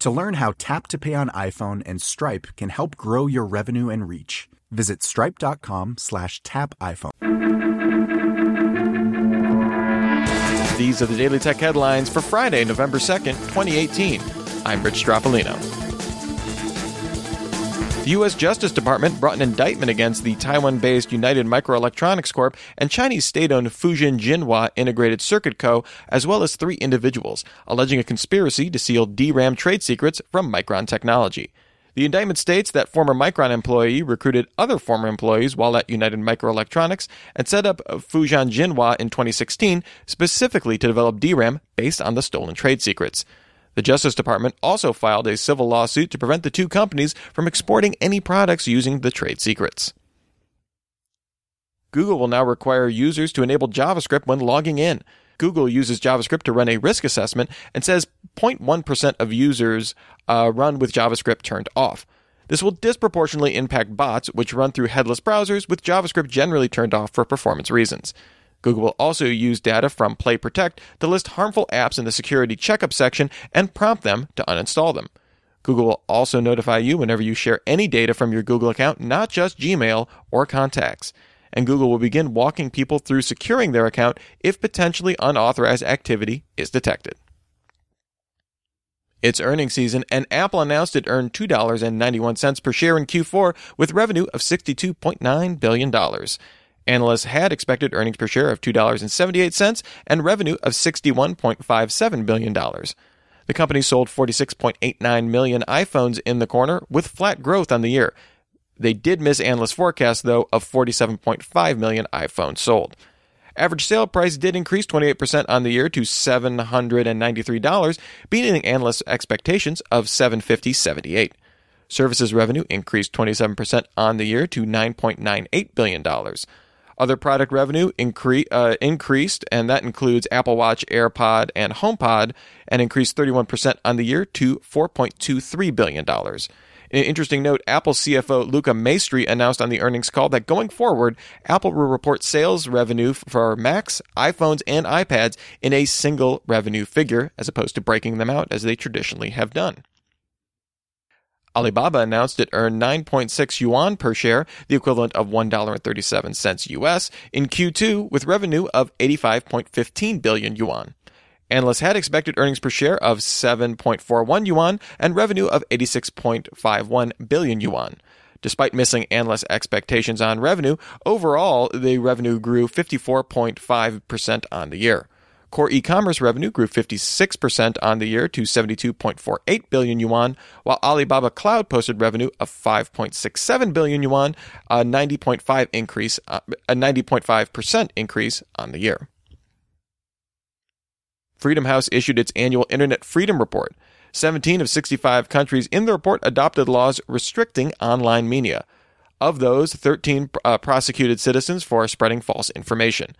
To learn how Tap to Pay on iPhone and Stripe can help grow your revenue and reach, visit stripe.com slash tap iPhone. These are the Daily Tech headlines for Friday, November 2nd, 2018. I'm Rich Stroffolino. The U.S. Justice Department brought an indictment against the Taiwan based United Microelectronics Corp. and Chinese state owned Fujian Jinhua Integrated Circuit Co., as well as three individuals, alleging a conspiracy to steal DRAM trade secrets from Micron Technology. The indictment states that former Micron employee recruited other former employees while at United Microelectronics and set up Fujian Jinhua in 2016 specifically to develop DRAM based on the stolen trade secrets. The Justice Department also filed a civil lawsuit to prevent the two companies from exporting any products using the trade secrets. Google will now require users to enable JavaScript when logging in. Google uses JavaScript to run a risk assessment and says 0.1% of users uh, run with JavaScript turned off. This will disproportionately impact bots, which run through headless browsers with JavaScript generally turned off for performance reasons. Google will also use data from Play Protect to list harmful apps in the security checkup section and prompt them to uninstall them. Google will also notify you whenever you share any data from your Google account, not just Gmail or contacts. And Google will begin walking people through securing their account if potentially unauthorized activity is detected. It's earnings season, and Apple announced it earned $2.91 per share in Q4 with revenue of $62.9 billion. Analysts had expected earnings per share of $2.78 and revenue of $61.57 billion. The company sold 46.89 million iPhones in the quarter with flat growth on the year. They did miss analyst forecasts, though, of 47.5 million iPhones sold. Average sale price did increase 28% on the year to $793, beating analysts' expectations of $750.78. Services revenue increased 27% on the year to $9.98 billion. Other product revenue incre- uh, increased, and that includes Apple Watch, AirPod, and HomePod, and increased 31% on the year to $4.23 billion. An interesting note, Apple CFO Luca Maestri announced on the earnings call that going forward, Apple will report sales revenue for Macs, iPhones, and iPads in a single revenue figure, as opposed to breaking them out as they traditionally have done. Alibaba announced it earned 9.6 yuan per share, the equivalent of $1.37 US, in Q2 with revenue of 85.15 billion yuan. Analysts had expected earnings per share of 7.41 yuan and revenue of 86.51 billion yuan. Despite missing analyst expectations on revenue, overall, the revenue grew 54.5% on the year. Core e-commerce revenue grew 56% on the year to 72.48 billion yuan, while Alibaba Cloud posted revenue of 5.67 billion yuan, a 90.5 increase, uh, a 90.5% increase on the year. Freedom House issued its annual Internet Freedom Report. 17 of 65 countries in the report adopted laws restricting online media. Of those, 13 uh, prosecuted citizens for spreading false information.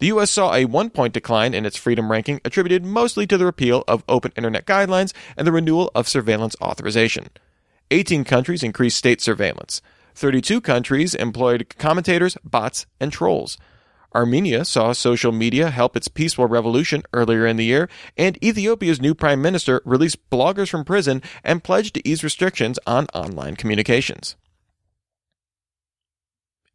The U.S. saw a one point decline in its freedom ranking, attributed mostly to the repeal of open internet guidelines and the renewal of surveillance authorization. 18 countries increased state surveillance. 32 countries employed commentators, bots, and trolls. Armenia saw social media help its peaceful revolution earlier in the year, and Ethiopia's new prime minister released bloggers from prison and pledged to ease restrictions on online communications.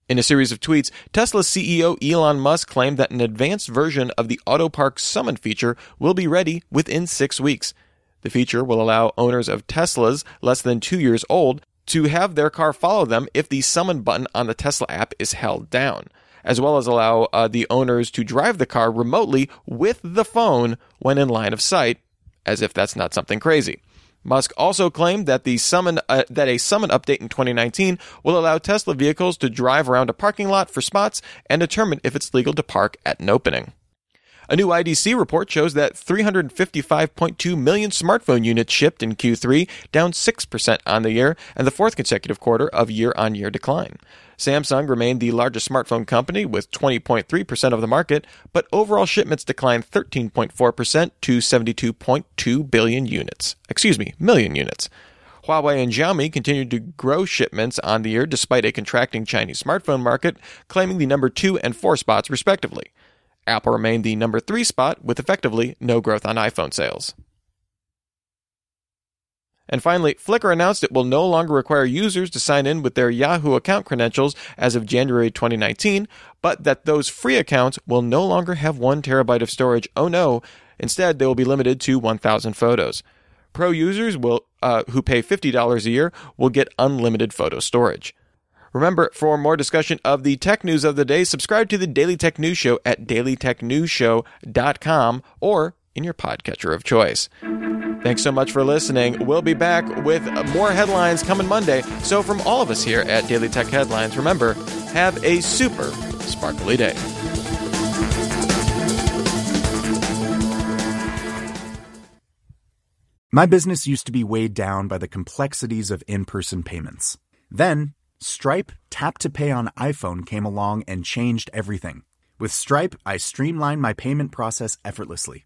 In a series of tweets, Tesla CEO Elon Musk claimed that an advanced version of the Autopark Summon feature will be ready within six weeks. The feature will allow owners of Teslas less than two years old to have their car follow them if the Summon button on the Tesla app is held down, as well as allow uh, the owners to drive the car remotely with the phone when in line of sight, as if that's not something crazy. Musk also claimed that the summon uh, that a summon update in 2019 will allow Tesla vehicles to drive around a parking lot for spots and determine if it's legal to park at an opening. A new IDC report shows that 355.2 million smartphone units shipped in Q3, down 6% on the year, and the fourth consecutive quarter of year on year decline. Samsung remained the largest smartphone company with 20.3% of the market, but overall shipments declined 13.4% to 72.2 billion units. Excuse me, million units. Huawei and Xiaomi continued to grow shipments on the year despite a contracting Chinese smartphone market, claiming the number 2 and 4 spots respectively. Apple remained the number 3 spot with effectively no growth on iPhone sales. And finally, Flickr announced it will no longer require users to sign in with their Yahoo account credentials as of January 2019, but that those free accounts will no longer have 1 terabyte of storage. Oh no, instead they will be limited to 1000 photos. Pro users will uh, who pay $50 a year will get unlimited photo storage. Remember, for more discussion of the tech news of the day, subscribe to the Daily Tech News Show at dailytechnewsshow.com or in your podcatcher of choice. Thanks so much for listening. We'll be back with more headlines coming Monday. So, from all of us here at Daily Tech Headlines, remember, have a super sparkly day. My business used to be weighed down by the complexities of in person payments. Then, Stripe Tap to Pay on iPhone came along and changed everything. With Stripe, I streamlined my payment process effortlessly.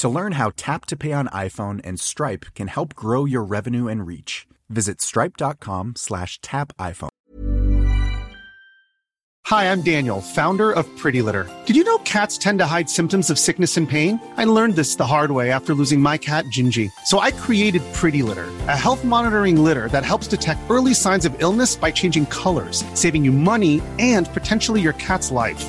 To learn how Tap to Pay on iPhone and Stripe can help grow your revenue and reach, visit stripe.com slash tap iPhone. Hi, I'm Daniel, founder of Pretty Litter. Did you know cats tend to hide symptoms of sickness and pain? I learned this the hard way after losing my cat, Gingy. So I created Pretty Litter, a health monitoring litter that helps detect early signs of illness by changing colors, saving you money and potentially your cat's life.